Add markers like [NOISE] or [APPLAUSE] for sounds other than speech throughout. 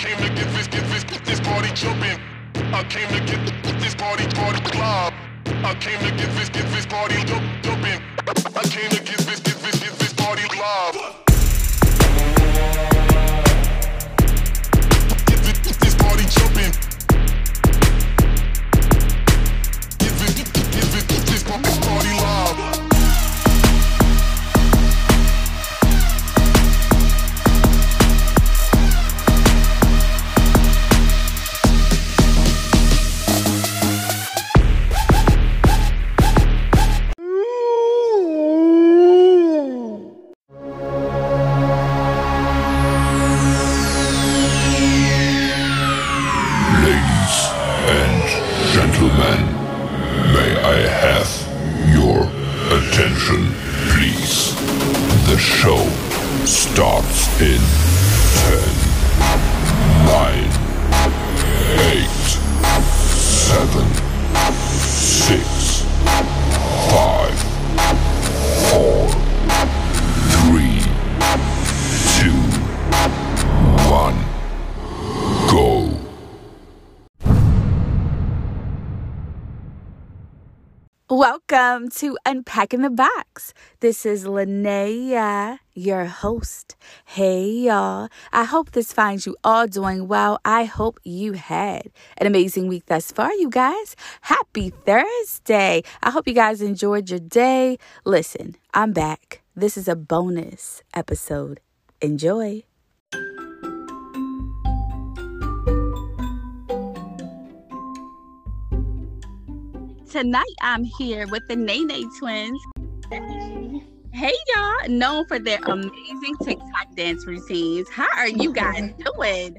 came to get this, get this, get this party jumping. I came to get this party, party live. I came to get this, get this party jump, jumping. I came to get this, Welcome to Unpacking the Box. This is Linnea, your host. Hey, y'all. I hope this finds you all doing well. I hope you had an amazing week thus far, you guys. Happy Thursday. I hope you guys enjoyed your day. Listen, I'm back. This is a bonus episode. Enjoy. Tonight, I'm here with the Nae Nae twins. Hey y'all, known for their amazing TikTok dance routines. How are you guys [LAUGHS] doing?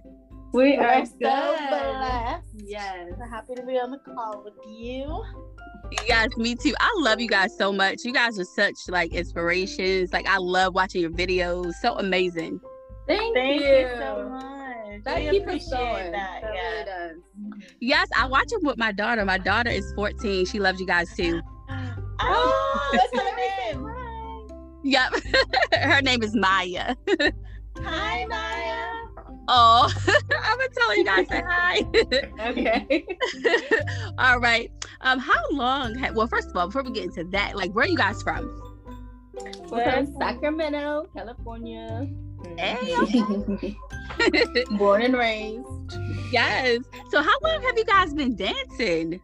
We We're so so blessed. Yes. We're happy to be on the call with you. Yes, me too. I love you guys so much. You guys are such like inspirations. Like I love watching your videos. So amazing. Thank, Thank you. you so much. That we keeps us appreciate going. that. That yeah. really does. Yes, I watch them with my daughter. My daughter is 14. She loves you guys too. [GASPS] Oh, that's what's her nice. name? Yep. Her name is Maya. [LAUGHS] Hi, Maya. Oh, [LAUGHS] I'm gonna tell you guys say hi. [LAUGHS] Okay. all right. Um, how long? Ha- well, first of all, before we get into that, like, where are you guys from? We're from Sacramento, California. Hey, [LAUGHS] [LAUGHS] Born and raised. yes. So, how long have you guys been dancing?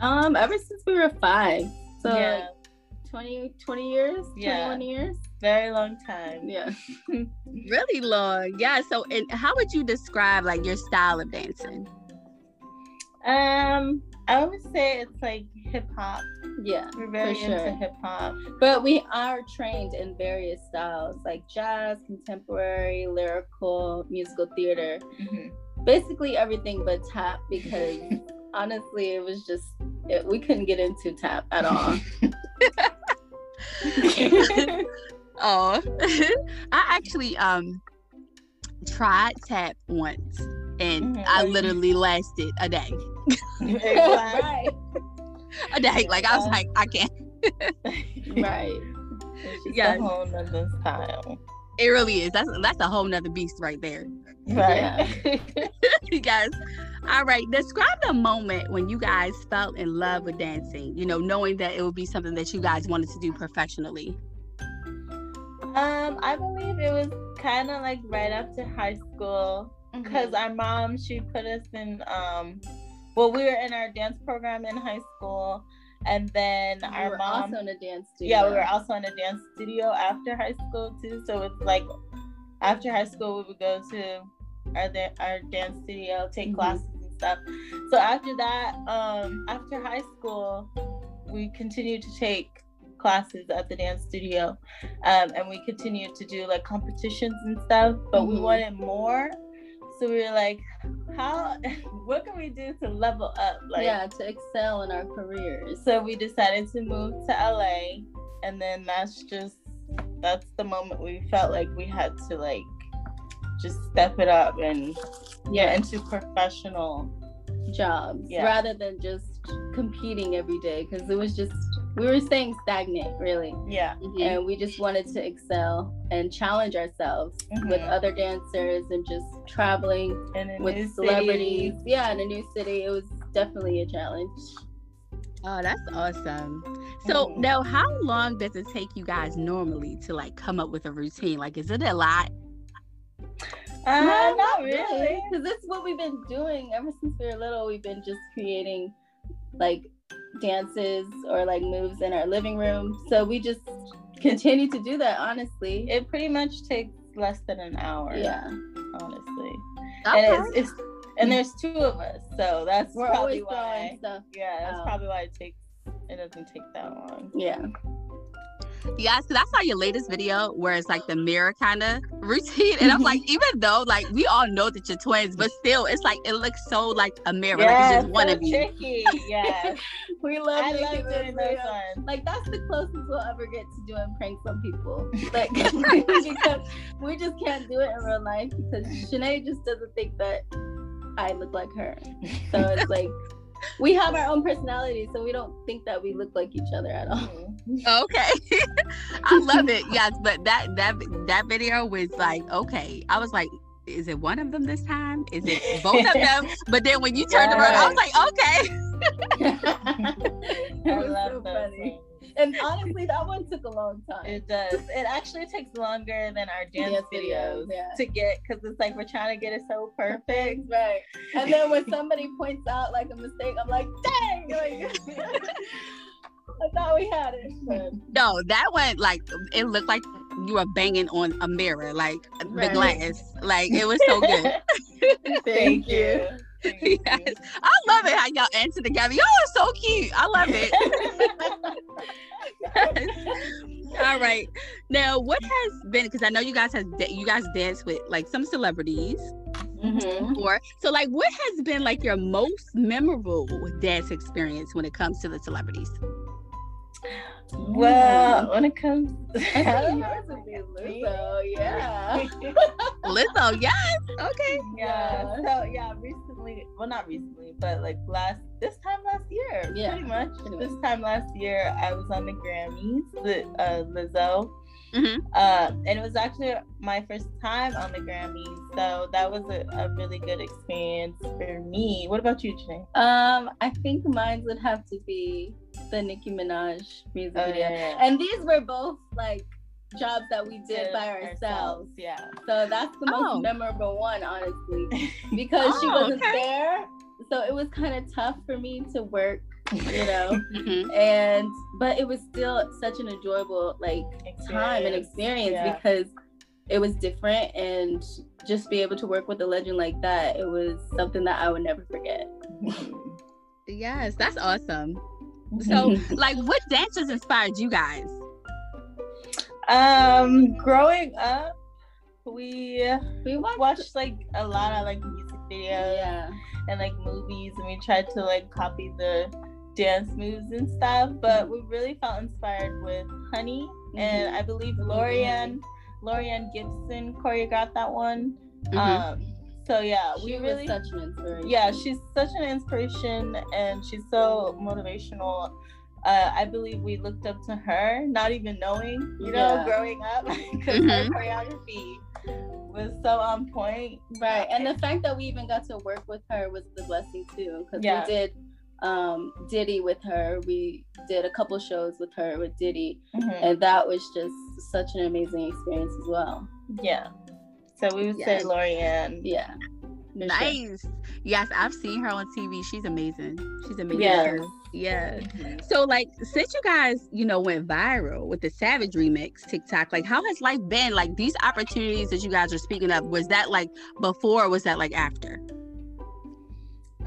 Um, ever since we were five. So yeah, like 20, 20 years, Yeah. 21 years. very long time. Yeah. [LAUGHS] Really long. Yeah. So, and how would you describe like your style of dancing? Um, I would say it's like hip hop. Yeah. We're very For sure. into hip hop. But we are trained in various styles like jazz, contemporary, lyrical, musical theater. basically everything but tap because [LAUGHS] honestly it was just it, we couldn't get into tap at all [LAUGHS] [LAUGHS] Oh, I actually um tried tap once, and Mhm. I literally lasted a day. Right [LAUGHS] A day. Like I was like, I can't. [LAUGHS] right It's just Yes. a whole nother style. It really is. That's that's a whole nother beast right there. Right. you guys. [LAUGHS] All right. Describe the moment when you guys fell in love with dancing. You know, knowing that it would be something that you guys wanted to do professionally. um, I believe it was kind of like right after high school because our mom she put us in um well we were in our dance program in high school and then we our were mom also in a dance studio yeah we were also in a dance studio after high school too so it's like after high school we would go to our our dance studio take Mhm. classes and stuff so after that um after high school we continued to take classes at the dance studio um, and we continued to do like competitions and stuff but we Mhm. wanted more so we were like how [LAUGHS] what can we do to level up? Like yeah to excel in our careers. so we decided to move to LA and then that's just that's the moment we felt like we had to like just step it up and get into professional jobs Yeah. rather than just competing every day because it was just we were staying stagnant, really. Yeah. Mm-hmm. And we just wanted to excel and challenge ourselves mm-hmm. with other dancers and just traveling with celebrities. City. Yeah, in a new city. It was definitely a challenge. Oh, that's awesome. So mm-hmm. now how long does it take you guys normally to like come up with a routine? Like is it a lot? Uh, no, not really. Because this is what we've been doing ever since we were little. We've been just creating like dances or like moves in our living room. So we just continue to do that, honestly. It pretty much takes less than an hour. Yeah. Honestly. Okay. And it's, it's and there's two of us, so that's We're probably why. Yeah, that's um, probably why it takes it doesn't take that long. Yeah. Yeah, so that's how your latest video where it's like the mirror kind of routine. And I'm like, mm-hmm. even though like we all know that you're twins, but still it's like it looks so like a mirror, yes, like it's just one of you. Tricky. Yeah. [LAUGHS] we love, I love doing those ones. Like that's the closest we'll ever get to doing pranks on people. [LAUGHS] Like [LAUGHS] because we just can't do it in real life because Shanae just doesn't think that I look like her. So it's like we have our own personalities, so we don't think that we look like each other at all. [LAUGHS] Okay, [LAUGHS] I love it. Yes, but that that that video was like okay. I was like, is it one of them this time? Is it both of them? [LAUGHS] But then when you turned yes. around, I was like, okay. I love so funny and honestly, that one took a long time. It does. It actually takes longer than our dance yes, videos yeah. to get because it's like we're trying to get it so perfect. [LAUGHS] Right. And then when [LAUGHS] somebody points out like a mistake, I'm like, dang! [LAUGHS] Like, I thought we had it. But... No, that one like it looked like you were banging on a mirror, like right. the glass. Like it was so good. Thank, Thank you. you. yes. I love it how y'all answer together. Y'all are so cute. I love it. All right. Now, what has been because I know you guys has you guys dance with like some celebrities. Mm-hmm. Or so like what has been like your most memorable dance experience when it comes to the celebrities? Well, when it comes, [LAUGHS] to yours would be Lizzo. Yeah. [LAUGHS] Lizzo, yes. Okay. Yeah. So yeah, recently, well, not recently, but like last this time last year, yeah. pretty much. This time last year, I was on the Grammys with uh, Lizzo. Mm-hmm. Uh, and it was actually my first time on the Grammys, so that was a, a really good experience for me. What about you, Janae? Um, I think mine would have to be the Nicki Minaj music oh, video, yeah, yeah. and these were both like jobs that we did by ourselves. ourselves. Yeah. So that's the most oh. memorable one, honestly, [LAUGHS] because oh, she wasn't okay. there. So it was kind of tough for me to work you know [LAUGHS] mm-hmm. and but it was still such an enjoyable like experience. time and experience yeah. because it was different and just be able to work with a legend like that it was something that i would never forget [LAUGHS] yes that's awesome so [LAUGHS] like what dances inspired you guys um growing up we we watched, watched like a lot of like music videos yeah and like movies and we tried to like copy the dance moves and stuff, but we really felt inspired with Honey, mm-hmm. and I believe Laurieann Laurieann Gibson choreographed that one. Mm-hmm. Um, so yeah, she we really such an inspiration. Yeah, she's such an inspiration, and she's so motivational. Uh, I believe we looked up to her, not even knowing, you know, yeah. growing up, [LAUGHS] because mm-hmm. her choreography was so on point. Right, and the fact that we even got to work with her was the blessing too, because yeah. we did um, Diddy with her. We did a couple shows with her with Diddy, mm-hmm. and that was just such an amazing experience as well. Yeah. So we would yes. say Laurieann. Yeah. Nice. Yes, I've seen her on TV. She's amazing. She's amazing. Yeah. Yeah. Mm-hmm. So like since you guys, you know, went viral with the Savage remix TikTok, like how has life been? Like these opportunities that you guys are speaking of, was that like before or was that like after?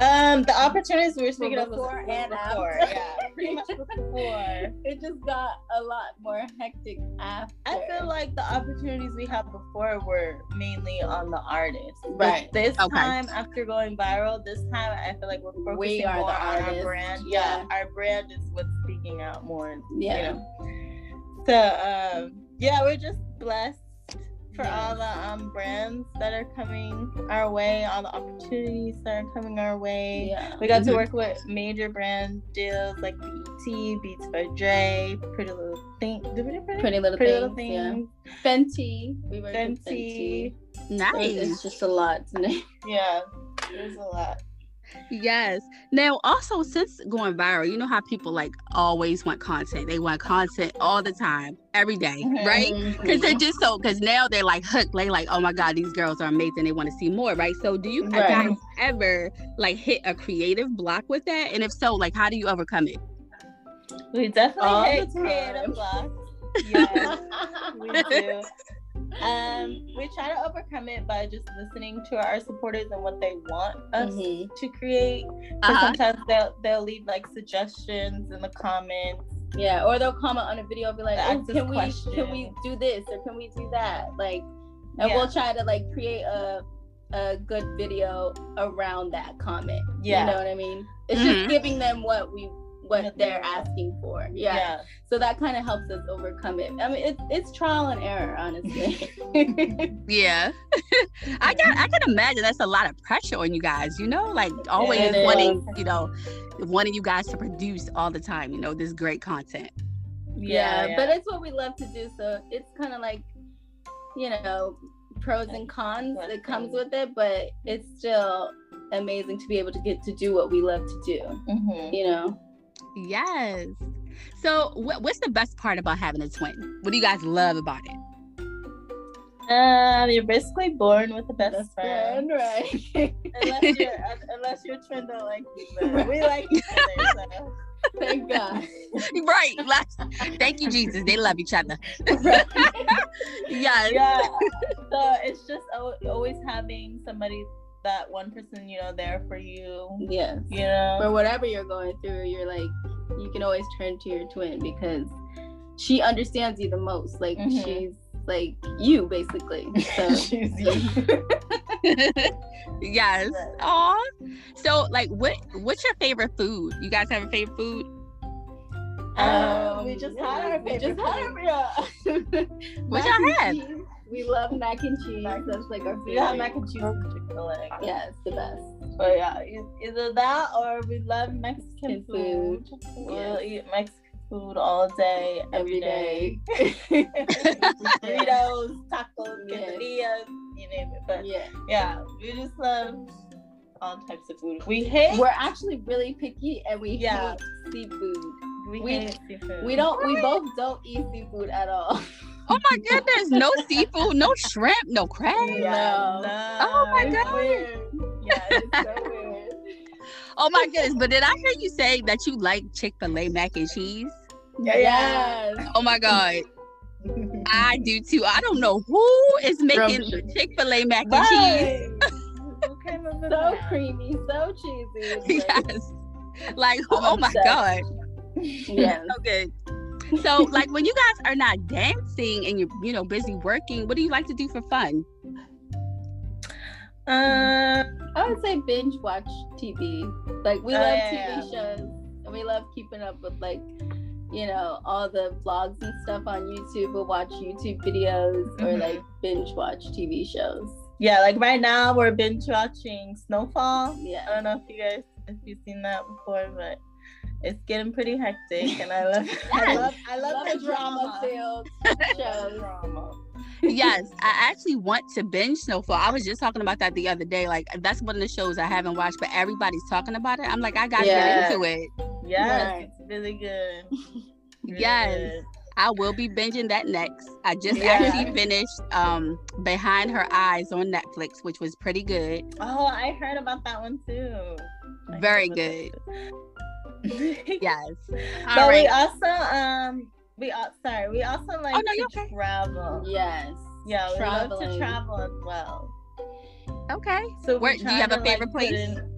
Um, the opportunities we were speaking well, before of and before, after. [LAUGHS] yeah, [LAUGHS] pretty much before. It just got a lot more hectic after. I feel like the opportunities we had before were mainly on the artist. Right. But this okay. time, after going viral, this time I feel like we're focusing we more on our brand. Yeah. yeah. our brand is what's speaking out more. Yeah. You know? So um, yeah, we're just blessed for all the um brands that are coming our way, all the opportunities that are coming our way. Yeah. We got to work with major brand deals like BET, Beats by Dre, Pretty Little Thing, did we do Pretty, Pretty Little Pretty Things. Little Things, Yeah. Fenty. We worked with Fenty. Fenty. It's- It's just a lot to name. Yeah, there's a lot. Yes. Now, also, since going viral, you know how people like always want content. They want content all the time, every day, Mhm. right? Because they're just so. Because now they're like hooked. They like, oh my god, these girls are amazing. They want to see more, right? So, do you Right. guys ever like hit a creative block with that? And if so, like, how do you overcome it? We definitely All hit the creative time. blocks. [LAUGHS] Yes, we do. Um, we try to overcome it by just listening to our supporters and what they want us Mhm. to create. Uh-huh. sometimes they'll they'll leave like suggestions in the comments. Yeah, or they'll comment on a video, be like, oh, "Can we questions. can we do this or can we do that?" Like, and Yeah. we'll try to like create a a good video around that comment. Yeah. you know what I mean. It's Mhm. just giving them what we what they're they asking for. Yeah. So that kind of helps us overcome it. I mean, it's it's trial and error, honestly. [LAUGHS] Yeah, [LAUGHS] I got. I can imagine that's a lot of pressure on you guys. You know, like always It wanting, you know, wanting you guys to produce all the time. You know, this great content. yeah, but it's what we love to do. So it's kind of like, you know, pros and cons that comes with it, but it's still amazing to be able to get to do what we love to do. Mhm. You know, Yes. So, what, what's the best part about having a twin? What do you guys love about it? Um, you're basically born with the best, friend. right? [LAUGHS] unless you're unless your twin don't like you, but we like each other. So. Thank God. [LAUGHS] right. Let's, thank you, Jesus. They love each other. [LAUGHS] yes. yeah so it's just always having somebody that one person you know there for you Yes. you know For whatever you're going through, you're like, you can always turn to your twin because she understands you the most. Like Mhm. she's like you, basically. [LAUGHS] So She's you. [LAUGHS] yes. Right. Aw. So, like, what what's your favorite food? You guys have a favorite food? um, we just had our we just favorite had food. our [LAUGHS] yeah. What y'all had? We love mac and cheese. Mac- That's like our favorite. mac and cheese and chick-fil-A Yeah, it's the best. but yeah either that or we love mexican Food. food, we'll Yes. eat mexican food all day every Every day day. [LAUGHS] [LAUGHS] burritos tacos Yes. quesadillas you name it but yeah. yeah we just love all types of food we hate We're actually really picky and we Yeah. hate seafood. we, we- hate seafood We don't we both don't eat seafood at all. [LAUGHS] Oh my goodness. No seafood, no shrimp, no crab. No. Oh my it's God. weird. Yeah, it's so weird. Oh my goodness. But did I hear you say that you like Chick fil A mac and cheese? Yeah, yeah. Yes. Oh my God. I do too. I don't know who is making Scrumptious. Chick fil A mac and cheese. Right. Who came up with So creamy, so cheesy. [LAUGHS] Like- Yes. Like, who, I'm oh my. God. Yeah. So good. So, like, when you guys are not dancing and you're, you know, busy working, what do you like to do for fun? Uh, I would say binge watch TV. Like we Oh, love yeah, TV shows and we love keeping up with like, you know, all the vlogs and stuff on YouTube. We'll watch YouTube videos or Mhm. like binge watch TV shows. yeah, like right now we're binge watching Snowfall. Yeah, I don't know if you guys if you've seen that before, but it's getting pretty hectic, and I love [LAUGHS] I love I love, Love the a drama drama. filled [LAUGHS] shows. yes, I actually want to binge Snowfall. I was just talking about that the other day. Like, that's one of the shows I haven't watched, but everybody's talking about it. I'm like, I got to Yeah. get into it. Yes, Right. it's really good. [LAUGHS] Really Yes. good. I will be binging that next. I just Yeah. actually finished um Behind Her Eyes on Netflix, which was pretty good. Oh, I heard about that one too. Very good. That [LAUGHS] too. Yes. but All we also um we uh, sorry we also like Oh, no, to okay. travel. Yes. Yeah, we love to travel as well. Okay. So Where- do you have a favorite put place? in-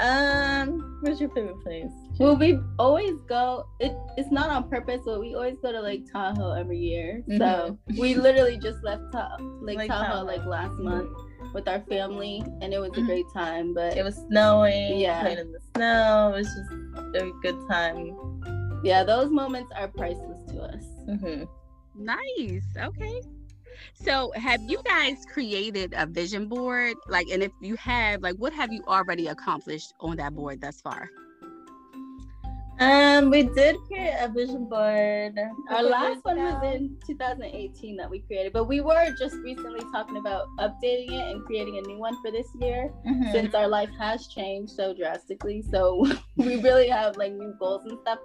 Um, where's your favorite place? Well, we always go. It, it's not on purpose, but we always go to Lake Tahoe every year. So we literally just left Ta- Lake, Lake Tahoe, Tahoe. like last month with our family, and it was a Mhm. great time. But It was snowing. Yeah. Yeah, played in the snow. It was just a good time. yeah, those moments are priceless to us. hmm Nice. Okay. So, have you guys created a vision board? Like, and if you have, like, what have you already accomplished on that board thus far? Um, we did create a vision board. Our last one was in 2018 that we created, but we were just recently talking about updating it and creating a new one for this year mm-hmm. since our life has changed so drastically. So [LAUGHS] we really have like new goals and stuff.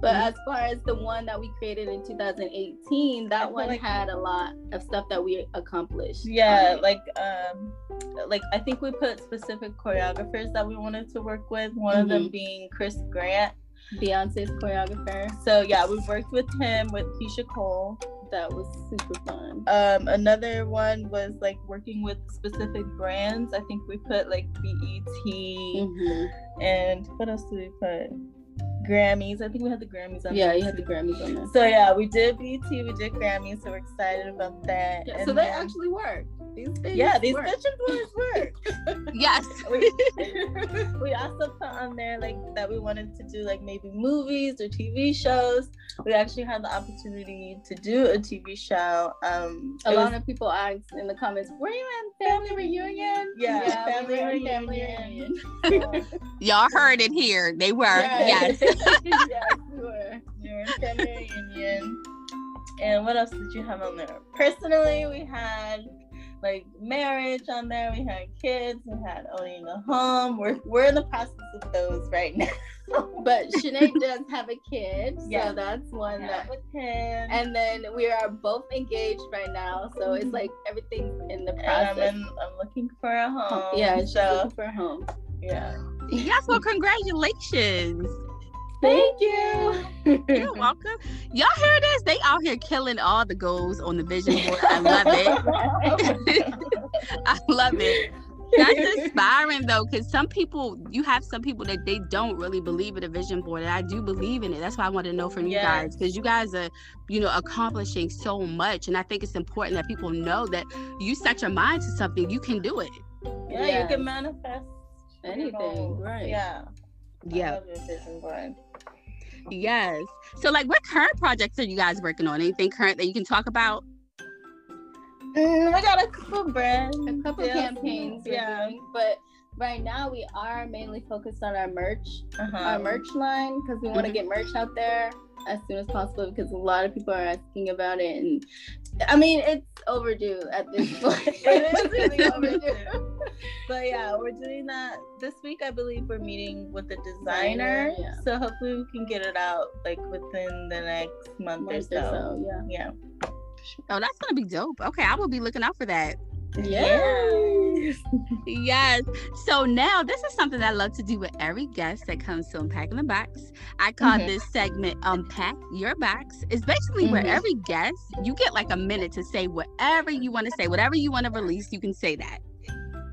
But mm-hmm. as far as the one that we created in 2018, that one like, had a lot of stuff that we accomplished. Yeah, um, like um like I think we put specific choreographers that we wanted to work with, one mm-hmm. of them mm-hmm. being Chris Grant Beyonce's choreographer. So yeah, we've worked with him with Keyshia Cole. That was super fun. Um, another one was like working with specific brands. I think we put like BET mm-hmm. and what else did we put? Grammys. I think we had the Grammys on. Yeah, you had the Grammys on there. So yeah, we did BET, we did Grammys, so we're excited about that. Yeah, so they then, actually worked. These things yeah, these work. boards work. [LAUGHS] yes. we, [LAUGHS] we also put on there like that we wanted to do like maybe movies or TV shows. We actually had the opportunity to do a TV show. Um, a lot was, of people asked in the comments, "Were you in Family Reunion?" Yeah, yeah Family, we reunion. family Reunion. [LAUGHS] Y'all heard it here. They were. Yes. Yes, yes we were. We were in Family Reunion. And what else did you have on there? Personally, we had like marriage on there. We had kids. We had owning a home. We're we're in the process of those right now. [LAUGHS] but Sinead does have a kid, so that's one yeah, that with him. And then we are both engaged right now, so it's like everything's in the um, process. I'm, in, I'm looking for a home. Yeah, so looking for a home. Yeah. Yes, well, congratulations. Thank you. You're welcome. Y'all hear this? They out here killing all the goals on the vision board. I love it. [LAUGHS] I love it. That's inspiring though, because some people, you have some people that they don't really believe in a vision board, and I do believe in it. That's why I want to know from you yes. guys, because you guys are, you know, accomplishing so much, and I think it's important that people know that you set your mind to something, you can do it. Yeah, yes. you can manifest anything, right? Yeah. Yeah. Yes. So, like, what current projects are you guys working on? Anything current that you can talk about? Mm, we got a couple brands, a couple yeah. campaigns, yeah. Doing, but right now we are mainly focused on our merch, uh-huh. our merch line, because we want to mm-hmm. get merch out there as soon as possible because a lot of people are asking about it, and I mean it's overdue at [LAUGHS] this point. it is [LAUGHS] really overdue. but yeah, we're doing that this week. I believe we're meeting with the designer, yeah. so hopefully we can get it out like within the next month, month or, so. or so. Yeah, yeah. Oh, that's gonna be dope. Okay, I will be looking out for that. Yes. yes. So now this is something that I love to do with every guest that comes to Unpacking the Box. I call mm-hmm. this segment Unpack Your Box. It's basically mm-hmm. where every guest, you get like a minute to say whatever you want to say, whatever you want to release, you can say that.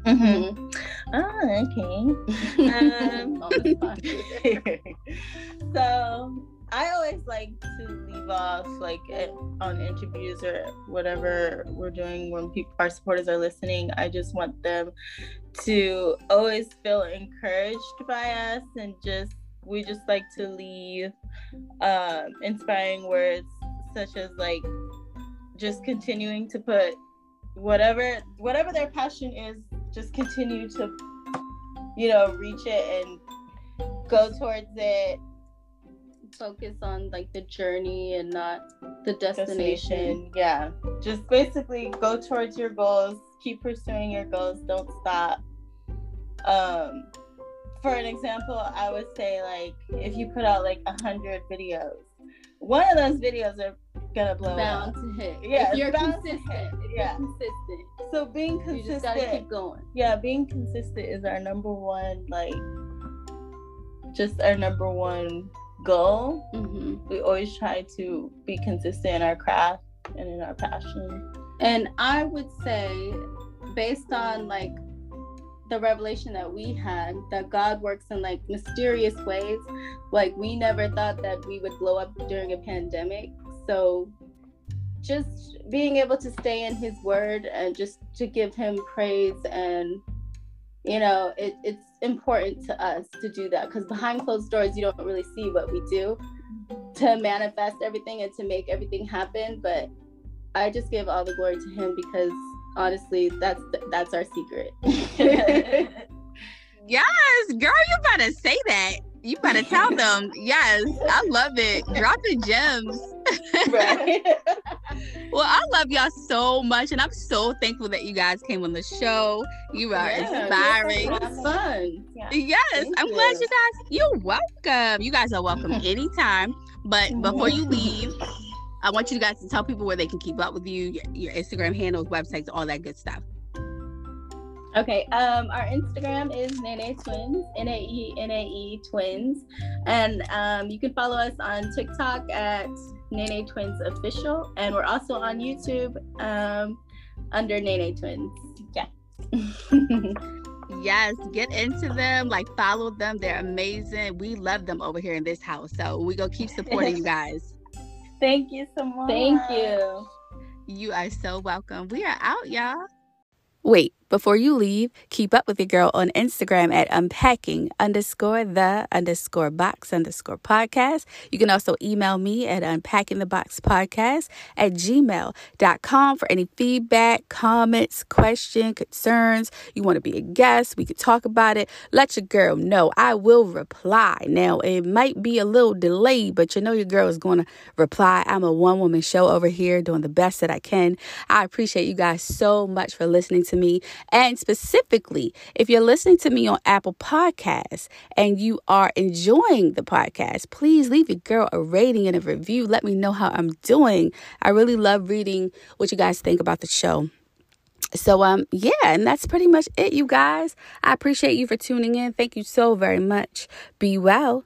Mm-hmm. [LAUGHS] [LAUGHS] Oh, okay. um, [LAUGHS] so I always like to leave off like on interviews or whatever we're doing when people our supporters are listening. I just want them to always feel encouraged by us and just we just like to leave um, inspiring words such as like just continuing to put whatever whatever their passion is just continue to you know reach it and go towards it focus on like the journey and not the destination. destination. Yeah. Just basically go towards your goals, keep pursuing your goals, don't stop. Um for an example, I would say like if you put out like a hundred videos, one of those videos are gonna blow bound up. to hit. Yeah, if you're consistent. Yeah, you're consistent. So being consistent, you just gotta keep going. Yeah, being consistent is our number one like, just our number one goal, mm-hmm. we always try to be consistent in our craft and in our passion. And I would say, based on like the revelation that we had, that God works in like mysterious ways, like we never thought that we would blow up during a pandemic. So just being able to stay in his word and just to give him praise and you know it, it's important to us to do that because behind closed doors you don't really see what we do to manifest everything and to make everything happen but I just give all the glory to him because honestly, that's that's our secret. [LAUGHS] yes, girl, you better say that. You better tell them. Yes, I love it. Drop the gems. [LAUGHS] right. Well, I love y'all so much, and I'm so thankful that you guys came on the show. You are yeah, inspiring. fun. Yeah. Yes, Thank I'm you. glad you guys. You're welcome. You guys are welcome [LAUGHS] anytime. But before you [LAUGHS] leave, I want you guys to tell people where they can keep up with you, your, your Instagram handles, websites, all that good stuff. Okay, um, our Instagram is Nae Nae Twins, N A E N A E Twins, and um, you can follow us on TikTok at Nae Nae Twins Official, and we're also on YouTube um, under Nae Nae Twins. Yeah. [LAUGHS] yes, get into them, like follow them. They're amazing. We love them over here in this house, so we go keep supporting you [LAUGHS] guys. Thank you so much. Thank you. You are so welcome. We are out, y'all. Wait, before you leave, keep up with your girl on Instagram at unpacking underscore the underscore box underscore podcast. You can also email me at unpackingtheboxpodcast at gmail.com for any feedback, comments, question, concerns. You want to be a guest, we could talk about it. Let your girl know. I will reply. Now, it might be a little delayed, but you know your girl is going to reply. I'm a one woman show over here doing the best that I can. I appreciate you guys so much for listening to me and specifically, if you're listening to me on Apple Podcasts and you are enjoying the podcast, please leave your girl a rating and a review. Let me know how I'm doing. I really love reading what you guys think about the show. So um yeah, and that's pretty much it you guys. I appreciate you for tuning in. Thank you so very much. Be well.